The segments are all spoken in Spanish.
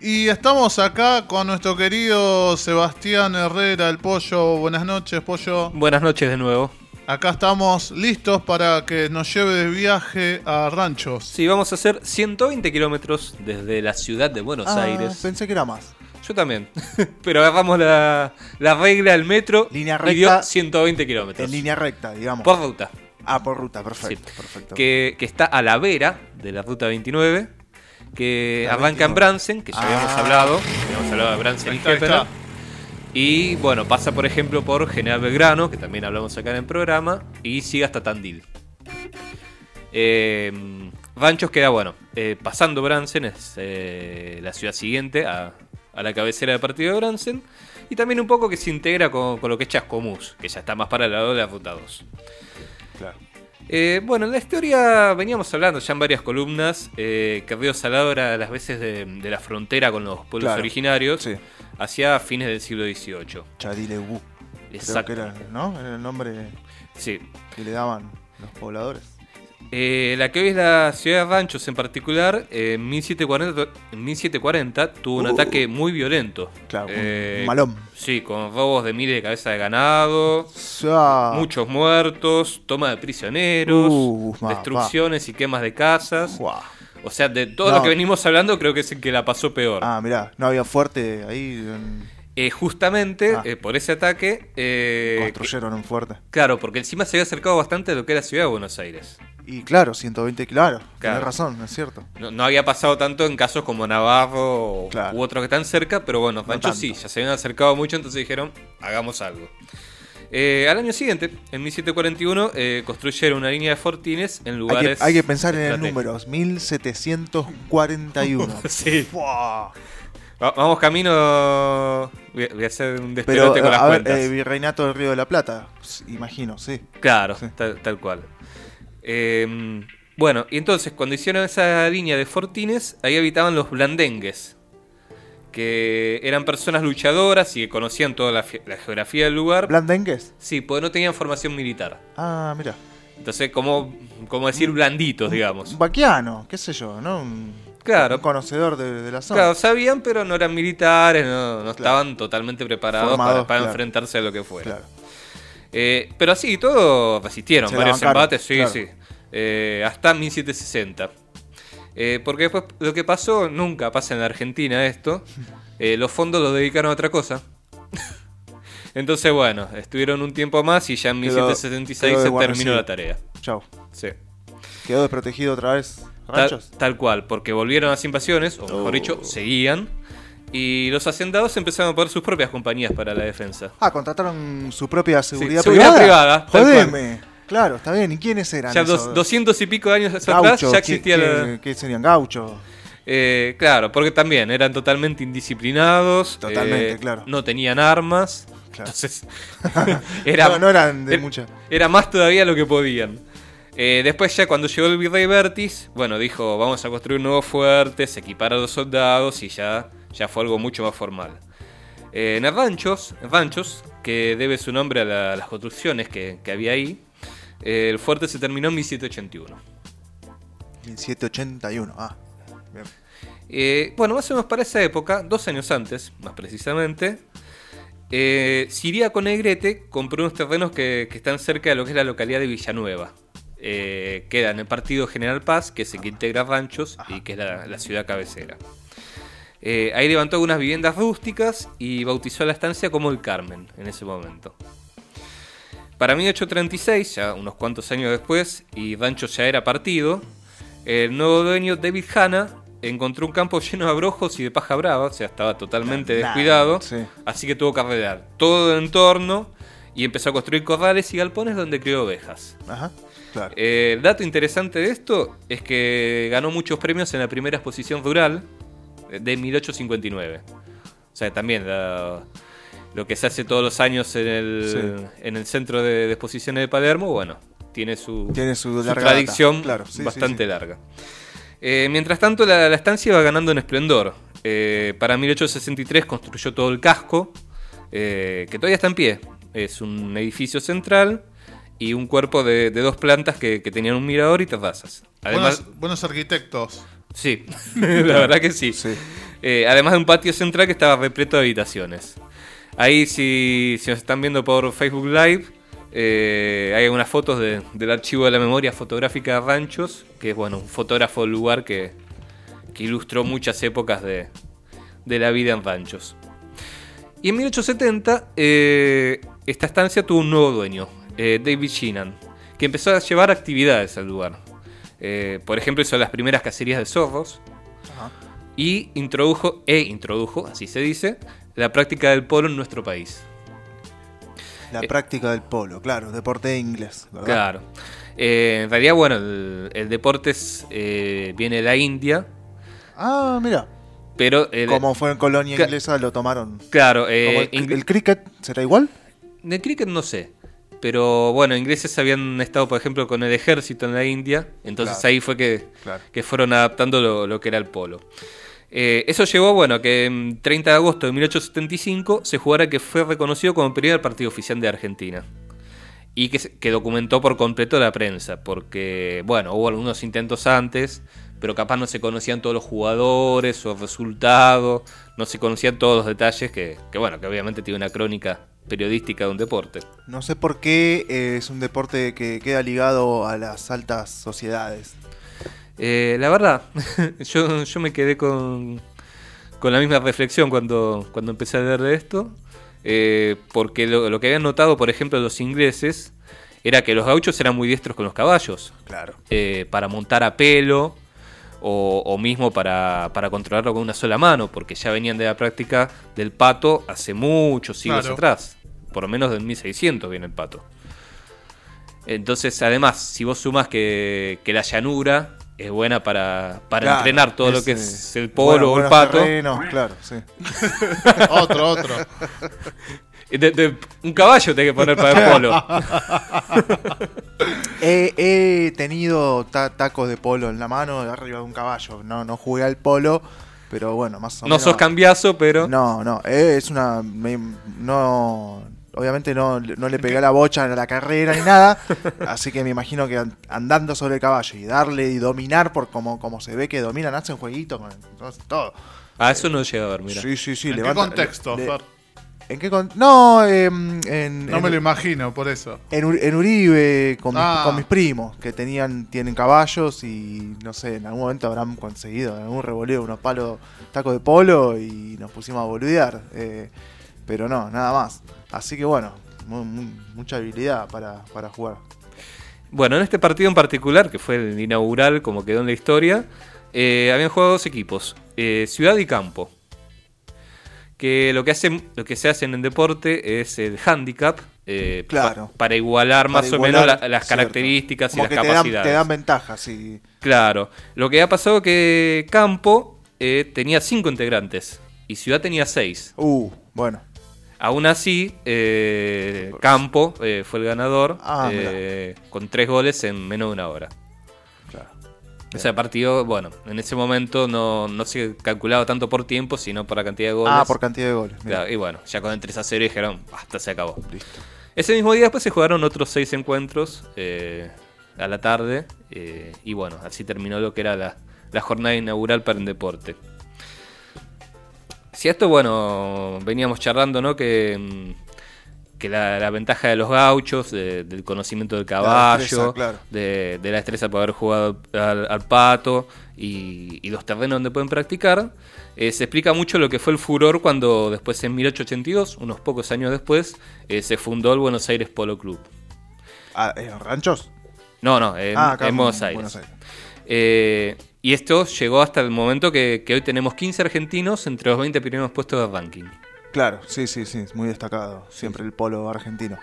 Y estamos acá con nuestro querido Sebastián Herrera, el pollo. Buenas noches, pollo. Buenas noches de nuevo. Acá estamos listos para que nos lleve de viaje a ranchos. Sí, vamos a hacer 120 kilómetros desde la ciudad de Buenos Ah, Aires. Pensé que era más. Yo también. Pero agarramos la, la regla del metro Línea y dio recta. 120 kilómetros. En línea recta, digamos. Por ruta. Ah, por ruta, perfecto. Sí. perfecto. Que, que está a la vera de la ruta 29. Que La arranca en 29. Bransen, que ya habíamos Ah. hablado. Habíamos hablado de Bransen y está. Y bueno, pasa por ejemplo por General Belgrano, que también hablamos acá en el programa, y sigue hasta Tandil. Eh, Ranchos queda, bueno, eh, pasando Bransen, es eh, la ciudad siguiente a, a la cabecera del partido de Bransen, y también un poco que se integra con, con lo que es Chascomús, que ya está más para el lado de la ruta 2. Claro. Eh, bueno, en la historia veníamos hablando ya en varias columnas eh, que Río Salado era a las veces de, de la frontera con los pueblos Claro, originarios sí. hacia fines del siglo XVIII. Chadilebu. Creo Exacto. que era, ¿no? Era el nombre Sí. que le daban los pobladores. Eh, la que hoy es la ciudad de Ranchos en particular, eh, en 1740, en 1740 tuvo un Uh. ataque muy violento. Claro, Eh, un malón. Sí, con robos de miles de cabezas de ganado, Ah, muchos muertos, toma de prisioneros, Uh, ma, destrucciones y quemas de casas. O sea, de todo No. lo que venimos hablando, creo que es el que la pasó peor. Ah, mirá, no había fuerte ahí. en- Eh, justamente Ah. eh, por ese ataque, eh, construyeron un fuerte. claro, porque encima se había acercado bastante a lo que era Ciudad de Buenos Aires. Y claro, 120, claro. Claro. Tienes razón, es cierto. No, no había pasado tanto en casos como Navarro Claro. u otros que están cerca, pero bueno, Ranchos tanto. sí, ya se habían acercado mucho, entonces dijeron, hagamos algo. Eh, al año siguiente, en 1741, eh, construyeron una línea de fortines en Hay lugares. que, hay que pensar en el número, 1741. Sí. Vamos camino. Voy a, hacer un Pero, despelote con las a ver, cuentas. eh, Virreinato del Río de la Plata, imagino, sí. Claro, Sí. tal, tal cual. Eh, bueno, y entonces cuando hicieron esa línea de fortines, ahí habitaban los blandengues, que eran personas luchadoras y que conocían toda la, ge- la geografía del lugar. ¿Blandengues? sí, porque no tenían formación militar. Ah, mira. Entonces, como, como decir blanditos, digamos. Un vaquiano, qué sé yo, ¿no? Un, Claro. un conocedor de, de la zona. Claro, sabían, pero no eran militares, no, no estaban totalmente preparados para, Formados, para claro. enfrentarse a lo que fuera. Claro. Eh, pero así y todo Se la varios embates, sí, sí. Eh, hasta 1760. Eh, porque después lo que pasó, nunca pasa en la Argentina esto, eh, los fondos los dedicaron a otra cosa. Entonces, bueno, estuvieron un tiempo más y ya en Quedó- 1776 quedó se terminó la tarea. Chau. Sí. Quedó desprotegido otra vez. Tal, ¿Ranchos? tal cual, porque volvieron las invasiones, o mejor Oh. dicho, seguían. Y los hacendados empezaron a poner sus propias compañías para la defensa. Ah, contrataron su propia seguridad seguridad privada. privada, tal Jodeme. Claro, está bien. ¿Y quiénes eran? Ya esos? dos- 200 y pico años atrás ya ¿qué- existía qué, la... qué serían gauchos? Eh, claro, porque también eran totalmente indisciplinados. Totalmente, eh, claro. No tenían armas. Claro. Entonces, era, no, no eran de era- mucha. era más todavía lo que podían. Eh, después ya cuando llegó el virrey Vértiz, bueno, dijo, vamos a construir nuevos fuertes, equipar a los soldados y ya, ya fue algo mucho más formal. Eh, en ranchos, ranchos, que debe su nombre a, la- a las construcciones que, que había ahí, eh, el fuerte se terminó en 1781. 1781. Ah, bien. Bueno, más o menos para esa época, dos años antes, más precisamente, eh, Siriaco Negrete compró unos terrenos que, que están cerca de lo que es la localidad de Villanueva. Eh, queda en el partido General Paz, que es el que integra Ranchos y que es la, la ciudad cabecera. Eh, ahí levantó algunas viviendas rústicas y bautizó la estancia como el Carmen en ese momento. Para 1836, ya unos cuantos años después, y Ranchos ya era partido, el nuevo dueño David Hanna encontró un campo lleno de abrojos y de paja brava, o sea, estaba totalmente descuidado, sí. así que tuvo que arreglar todo el entorno y empezó a construir corrales y galpones donde crió ovejas. Ajá, claro. Eh, el dato interesante de esto es que ganó muchos premios en la primera exposición rural de 1859. O sea, también la- lo que se hace todos los años en el, en el centro de, de exposiciones de Palermo, bueno, tiene su, Tiene su tradición claro, sí, bastante sí. larga. Eh, mientras tanto, la, la estancia iba ganando en esplendor. Eh, para 1863 construyó todo el casco, eh, que todavía está en pie. Es un edificio central y un cuerpo de, de dos plantas que, que tenían un mirador y terrazas. Además, buenos, buenos arquitectos. Sí, la verdad que sí. Sí. Eh, además de un patio central que estaba repleto de habitaciones. Ahí, si, si nos están viendo por Facebook Live, eh, hay algunas fotos de- del archivo de la memoria fotográfica de Ranchos, que es bueno, un fotógrafo del lugar que, que ilustró muchas épocas de, de la vida en Ranchos. Y en 1870, eh, esta estancia tuvo un nuevo dueño, eh, David Sheenan, que empezó a llevar actividades al lugar. Eh, por ejemplo, hizo las primeras cacerías de zorros, Ajá. y introdujo, e introdujo, así se dice, la práctica del polo en nuestro país. La Eh. práctica del polo, claro, deporte de inglés, ¿verdad? Claro. Eh, en realidad, bueno, el, el deporte es, eh, viene de la India, Ah, mira. pero... el- Como fue en colonia inglesa, lo tomaron. Claro, eh, el, el cricket, ¿será igual? de cricket no sé. Pero bueno, ingleses habían estado, por ejemplo, con el ejército en la India. Entonces Claro. ahí fue que, Claro. que fueron adaptando lo, lo que era el polo. Eh, eso llevó, bueno, a que en 30 de agosto de 1875 se jugara que fue reconocido como el primer partido oficial de Argentina. Y que, que documentó por completo la prensa. Porque, bueno, hubo algunos intentos antes, pero capaz no se conocían todos los jugadores o resultados, no se conocían todos los detalles que, que, bueno, que obviamente tiene una crónica periodística de un deporte. No sé por qué eh, es un deporte que queda ligado a las altas sociedades. Eh, la verdad, yo, yo me quedé con, con la misma reflexión cuando, cuando empecé a leer de esto, eh, porque lo, lo que habían notado, por ejemplo, los ingleses, era que los gauchos eran muy diestros con los caballos, Claro. eh, para montar a pelo o, o mismo para, para controlarlo con una sola mano, porque ya venían de la práctica del pato hace muchos siglos Claro. atrás, por lo menos del 1600 viene el pato. Entonces, además, si vos sumas que, que la llanura es buena para, para Claro, entrenar todo lo que es el polo o el pato, terrenos, claro, sí. Otro, otro. de- de- un caballo tenés que poner para el polo. He, he tenido ta- tacos de polo en la mano arriba de un caballo. No, no jugué al polo, pero bueno, más o No menos. sos cambiazo, pero... No, no, eh, es una. me- no. Obviamente no, no le pegué a la bocha en la carrera ni nada. así que me imagino que an- andando sobre el caballo y darle y dominar, por como, como se ve que dominan, hacen jueguito con todo-. Ah, eso no llega a ver, mira. Sí, sí, sí. ¿En qué contexto, le- Fer? ¿En qué con- No, em, en, No en- me lo imagino, por eso. en, en Uribe con, mis- Ah. con mis primos que tenían tienen caballos y no sé, en algún momento habrán conseguido en algún revoleo unos palos tacos de polo y nos pusimos a boludear. eh, pero no, nada más. Así que bueno, mu- mu- mucha habilidad para, para jugar. Bueno, en este partido en particular, que fue el inaugural, como quedó en la historia, eh, habían jugado dos equipos, eh, Ciudad y Campo. Que lo que, hacen, lo que se hace en el deporte es el handicap, eh, Claro. pa- para igualar más o menos la- las características Como y que las te dan, capacidades. te dan ventajas. sí. Claro, lo que ha pasado es que Campo eh, tenía cinco integrantes y Ciudad tenía seis. Uh, bueno. Aún así, eh, Campo eh, fue el ganador Ah, eh, con tres goles en menos de una hora. Claro. Ese partido, bueno, en ese momento no, no se calculaba tanto por tiempo, sino por la cantidad de goles. Ah, por cantidad de goles. Claro, y bueno, ya con el 3 a 0 dijeron, basta, se acabó. Listo. Ese mismo día después se jugaron otros seis encuentros a la tarde. y bueno, así terminó lo que era la, la jornada inaugural para el deporte. Si esto, bueno, veníamos charlando, ¿no? Que, mm, que la, la ventaja de los gauchos, de- del conocimiento del caballo, destreza, claro. de, de la destreza por haber jugado al, al pato y, y los terrenos donde pueden practicar, eh, se explica mucho lo que fue el furor cuando después en 1882, unos pocos años después, eh, se fundó el Buenos Aires Polo Club. Ah, ¿en ranchos? No, no, en, ah, acá en Buenos Aires. Buenos Aires. Eh, y esto llegó hasta el momento que, que hoy tenemos 15 argentinos entre los 20 primeros puestos de ranking. Claro, sí, sí, sí, muy destacado. Siempre el polo argentino.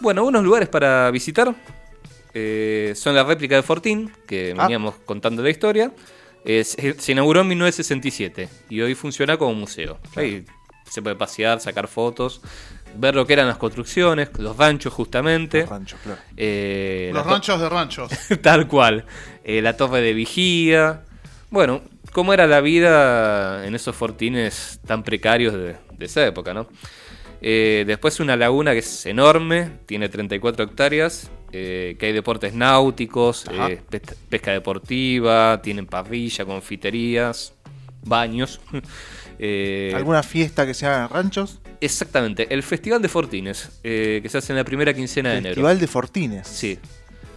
Bueno, unos lugares para visitar eh, son la réplica de Fortín, que Ah. veníamos contando la historia. Eh, se, se inauguró en 1967 y hoy funciona como museo. Ahí se puede pasear, sacar fotos, ver lo que eran las construcciones, los ranchos justamente. Los ranchos, claro. Eh, Los ranchos de ranchos. Tal cual. Eh, la torre de vigía. Bueno, cómo era la vida en esos fortines tan precarios de, de esa época, ¿no? Eh, después una laguna que es enorme, tiene 34 hectáreas eh, que hay deportes náuticos, eh, pesca deportiva, tienen parrilla, confiterías, baños. Eh, ¿Alguna fiesta que se haga en ranchos? Exactamente, el Festival de Fortines, eh, que se hace en la primera quincena de enero. Festival de Fortines. Sí,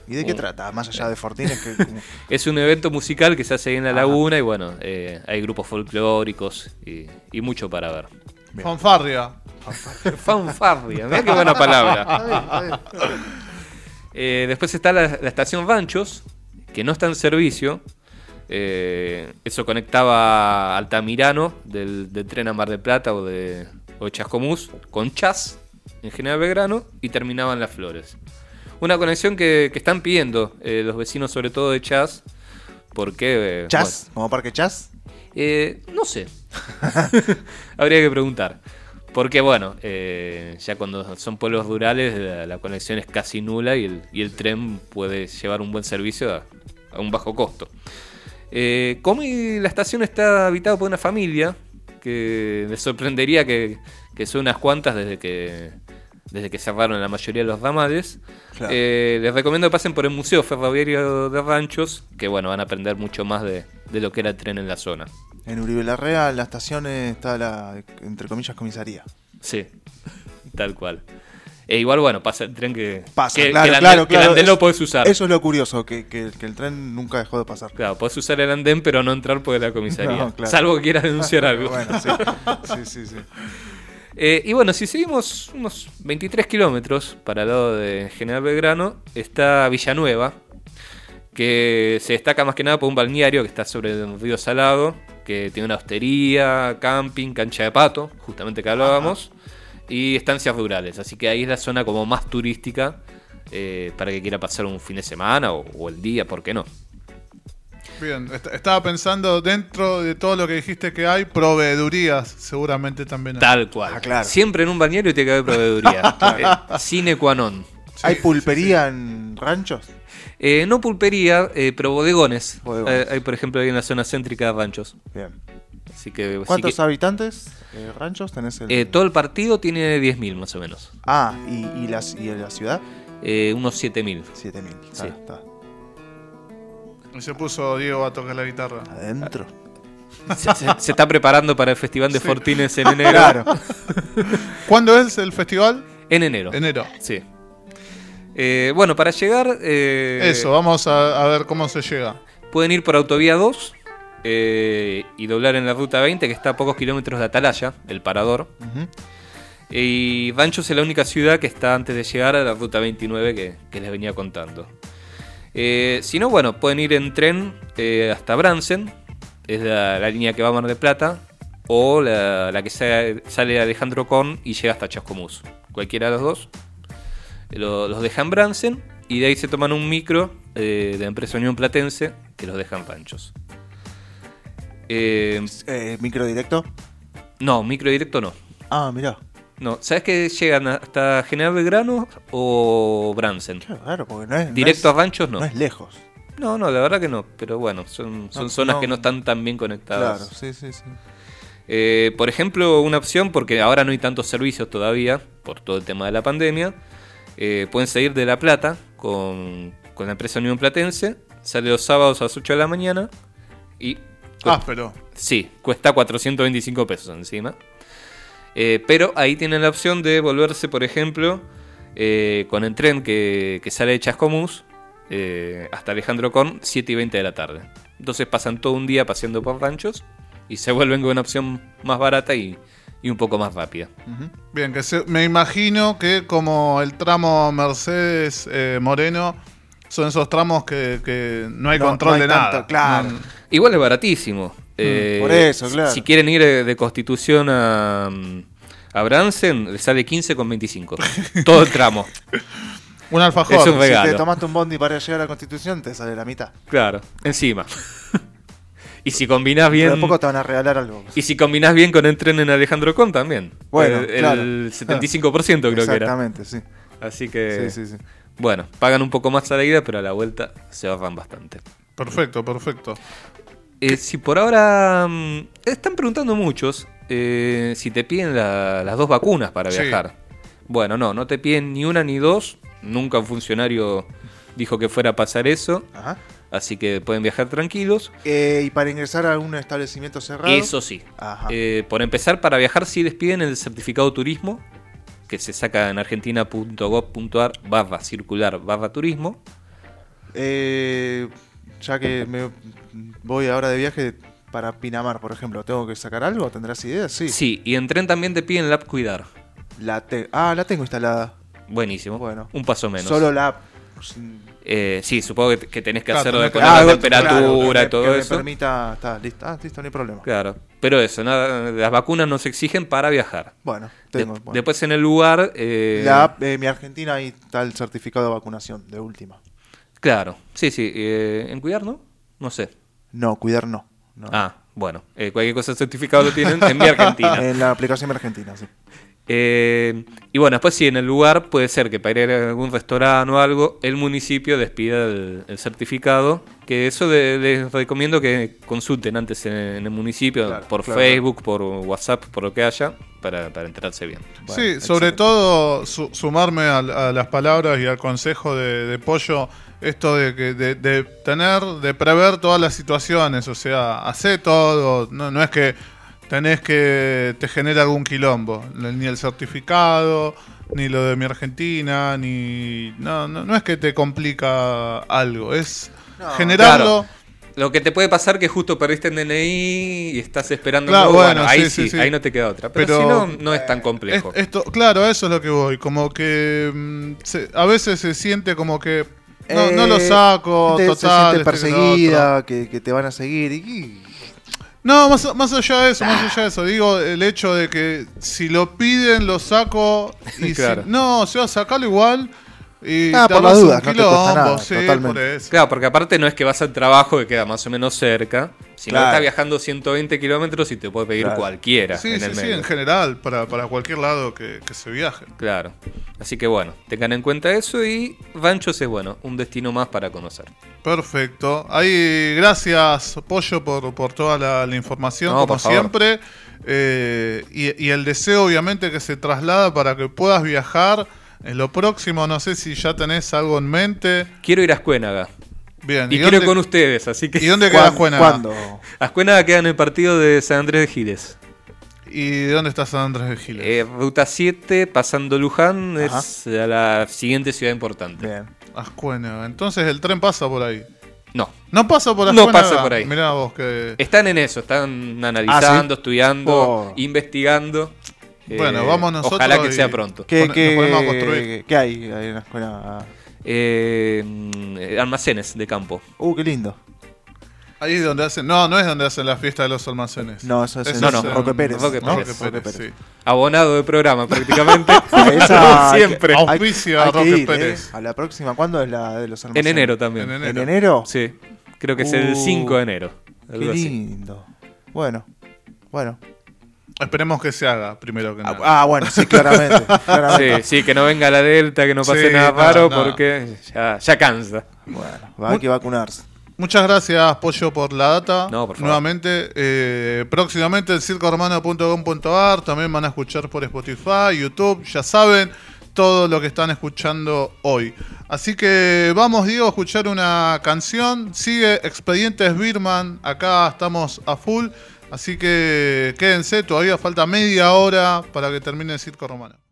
¿Y de qué Uh. trata? Más allá de Fortines, que como- es un evento musical que se hace ahí en la Ajá. laguna y bueno, eh, hay grupos folclóricos y, y mucho para ver. Bien. Fanfarria. Fanfarria, mirá qué buena palabra. Está bien, está bien. Eh, después está la, la estación Ranchos, que no está en servicio. Eh, eso conectaba Altamirano del, del tren a Mar del Plata o de, o de Chascomús con Chas en General Belgrano y terminaba en Las Flores. Una conexión que, que están pidiendo eh, los vecinos, sobre todo de Chas, porque. eh, ¿Chas? ¿Como Parque Chas? bueno, no sé. Habría que preguntar. Porque bueno, eh, ya cuando son pueblos rurales la, la conexión es casi nula y el, y el tren puede llevar un buen servicio a, a un bajo costo. Eh, como y la estación está habitada por una familia que les sorprendería que, que son unas cuantas desde que, desde que cerraron la mayoría de los ramales. Claro. Eh, les recomiendo que pasen por el Museo Ferroviario de Ranchos, que bueno, van a aprender mucho más de, de lo que era el tren en la zona. En Uribe Larrea, la estación está la, entre comillas, comisaría. Sí, tal cual. E igual, bueno, pasa el tren que. Pasa, que, claro, que el andén- claro, que el andén Eso- lo podés usar. Eso es lo curioso, que, que- el tren nunca dejó de pasar. Claro, podés usar el andén, pero no entrar por la comisaría. No. Salvo que quieras denunciar algo. Bueno, sí. sí, sí, sí. Eh, y bueno, si seguimos unos 23 kilómetros para el lado de General Belgrano, está Villanueva, que se destaca más que nada por un balneario que está sobre el río Salado, que tiene una hostería, camping, cancha de pato, justamente que hablábamos, y estancias rurales. Así que ahí es la zona como más turística eh, para que quiera pasar un fin de semana o, o el día, ¿por qué no? Bien, est- estaba pensando dentro de todo lo que dijiste que hay, proveedurías, seguramente también hay. Tal cual. Ah, claro. Siempre en un balneario tiene que haber proveeduría. Eh, sine qua non. ¿Hay pulpería en ranchos? Eh, no pulpería, eh, pero bodegones. Bodegones. Eh, hay, por ejemplo, ahí en la zona céntrica de ranchos. Bien. Así que, si ¿Cuántos que- habitantes eh, ranchos tenés? El... eh, todo el partido tiene 10.000 más o menos. Ah, ¿y, y, la, y la ciudad? Eh, unos 7.000. 7000. Sí. Está, está. Y se puso Diego a tocar la guitarra. Adentro. Se, se- se está preparando para el Festival de Sí. Fortines en enero. Claro. ¿Cuándo es el festival? En enero. Enero. Sí. Eh, bueno, para llegar... eh, Eso, vamos a, a ver cómo se llega. Pueden ir por Autovía 2 eh, y doblar en la Ruta 20, que está a pocos kilómetros de Atalaya, el parador. Y Ranchos es la única ciudad que está antes de llegar a la ruta 29 que, que les venía contando. Eh, si no, bueno, pueden ir en tren eh, hasta Bransen, es la, la línea que va a Mar del Plata, o la, la que sa- sale de Alejandro Con y llega hasta Chascomús. Cualquiera de los dos. Lo- los dejan en Bransen y de ahí se toman un micro eh, de la empresa Unión Platense que los dejan Ranchos. Eh, Eh, ¿Micro directo? no, micro directo no. Ah, mirá. No, ¿sabes que llegan hasta General Belgrano o Bransen? Raro, porque no es. no Directo es- a ranchos no. No es lejos. No, no, la verdad que no. Pero bueno, son, son No, zonas no. que no están tan bien conectadas. Claro, sí, sí, sí. Eh, por ejemplo, una opción, porque ahora no hay tantos servicios todavía, por todo el tema de la pandemia, eh, pueden salir de La Plata con, con la empresa Unión Platense, sale los sábados a las 8 de la mañana y... Ah, pero. Sí, cuesta 425 pesos encima. Eh, pero ahí tienen la opción de volverse, por ejemplo, eh, con el tren que, que sale de Chascomús eh, hasta Alejandro Con, 7 y 20 de la tarde. Entonces pasan todo un día paseando por ranchos y se vuelven con una opción más barata y, y un poco más rápida. Bien, que se- me imagino que como el tramo Mercedes eh, Moreno son esos tramos que, que no hay No, control no hay de tanto, nada. claro. No, Igual es baratísimo. Eh, Mm, por eso, claro. Si quieren ir de, de Constitución a, a Bransen, le sale 15,25. todo el tramo. un alfajor. Es un Si regalo. te tomaste un bondi para llegar a la Constitución, te sale la mitad. Claro, encima. y si combinás Pero bien. de poco te van a regalar algo. Y si combinás bien con el tren en Alejandro Con también. Bueno, el, claro. el 75% creo que era. Exactamente, sí. Así que. Sí, sí, sí. Bueno, pagan un poco más a la ida, pero a la vuelta se ahorran bastante. Perfecto, perfecto. Eh, si por ahora. mm, están preguntando muchos eh, si te piden la- las dos vacunas para Sí. viajar. Bueno, no, no te piden ni una ni dos. Nunca un funcionario dijo que fuera a pasar eso. Ajá. Así que pueden viajar tranquilos. Eh, ¿Y para ingresar a algún establecimiento cerrado? Eso sí. Ajá. Por empezar, para viajar sí despiden el certificado turismo, que se saca en argentina.gov.ar barra circular barra turismo. Eh, ya que me voy ahora de viaje para Pinamar, por ejemplo, ¿tengo que sacar algo? ¿Tendrás ideas? Sí. Sí, y en tren también te piden la app Cuidar. La te- ah, la tengo instalada. Buenísimo. Bueno. Un paso menos. Solo la app. Eh, sí, supongo que, tenés que Claro, hacerlo de que- poner Ah, la algo- temperatura y todo que me eso. permita. Está listo. Ah, listo, no hay problema. Claro. Pero eso, nada, las vacunas no se exigen para viajar. Bueno, De- tengo. bueno. Después en el lugar. eh, La app, eh, mi Argentina, ahí está el certificado de vacunación, de última. Claro, sí, sí. eh, ¿En cuidar no? No sé. No, cuidar no. no. Ah, bueno. eh, cualquier cosa certificado lo tienen en mi Argentina. En la aplicación mi Argentina, sí. Eh, y bueno, después sí, en el lugar puede ser que para ir a algún restaurante o algo, el municipio despida el, el certificado. Que eso de- les recomiendo que consulten antes en, en el municipio, Claro, por claro. Facebook, por WhatsApp, por lo que haya, para, para enterarse bien. Bueno, sí, sobre todo su- sumarme a, a las palabras y al consejo de, de Pollo, esto de, que, de, de tener, de prever todas las situaciones, o sea, hace todo, no, no es que tenés que te genera algún quilombo, ni el certificado, ni lo de mi Argentina, ni... No, no, no es que te complica algo, es No, generarlo... Claro. Lo que te puede pasar que justo perdiste el DNI y estás esperando Claro, nuevo, bueno, bueno, ahí sí, sí, sí, sí. ahí no te queda otra. Pero, Pero, si no, no es tan complejo. Es- esto, claro, a eso es lo que voy. Como que mm, se- a veces se siente como que no, no lo Eh, saco, gente total. Se siente este perseguida, que, que te van a seguir. Y, y- No, más, más allá de eso, más allá de eso. Digo, el hecho de que si lo piden, lo saco. Y Claro. si, no, o sea, sacalo igual. Y Ah, por las dudas, no te cuesta nada, sí, totalmente. por eso. Claro, porque aparte no es que vas al trabajo que queda más o menos cerca, sino Claro. que estás viajando 120 kilómetros y te puede pedir Claro. cualquiera Sí, en sí, el sí, en general, para, para cualquier lado que, que se viaje. Claro. Así que bueno, tengan en cuenta eso y Ranchos es bueno, un destino más para conocer. Perfecto. Ahí, gracias, Pollo, por, por toda la, la información, No, como por favor. siempre. Eh, y, y el deseo, obviamente, que se traslada para que puedas viajar. En lo próximo, no sé si ya tenés algo en mente. Quiero ir a Ascuénaga. Bien, Y, ¿y, quiero ir con ustedes, así ¿y que... dónde queda. Juena? ¿Cuándo? Ascuénaga queda en el partido de San Andrés de Giles. ¿Y de dónde está San Andrés de Giles? Eh, ruta 7, pasando Luján, Ajá. es a la siguiente ciudad importante. Bien. Ascuénaga. Entonces el tren pasa por ahí. No, No pasa por No Ascuénaga. pasa por ahí. Mirá vos que... están en eso, están analizando, estudiando, Oh. investigando. Bueno, Eh, vamos nosotros Ojalá que y- sea pronto. ¿Qué, qué- a construir. hay ahí en la escuela? Eh, mm, almacenes de campo. Uh, qué lindo. Ahí es donde hacen... No, no es donde hacen la fiesta de los almacenes. No, eso es Eso en No, no. Roque Pérez. Roque ¿no? Pérez. Roque Pérez, Roque sí. Abonado de programa prácticamente. Esa- siempre. Hay- Auspicia hay que Roque ir, Pérez. ¿eh? A la próxima, ¿cuándo es la de los En almacenes? enero también. En ¿En enero. Sí, creo que es el Uh, 5 de enero. Qué así. lindo. Bueno, bueno. Esperemos que se haga, primero que Ah, nada. ah, bueno, sí, claramente. claramente. Sí, sí, que no venga la Delta, que no pase Sí, nada raro, no. porque ya, ya cansa. Bueno, va a que vacunarse. Muchas gracias, Pollo, por la data. No, por favor. Nuevamente, eh, próximamente el circoromano.com.ar. También van a escuchar por Spotify, YouTube. Ya saben todo lo que están escuchando hoy. Así que vamos, Diego, a escuchar una canción. Sigue Expedientes Birman. Acá estamos a full. Así que quédense, todavía falta media hora para que termine el Circo Romano.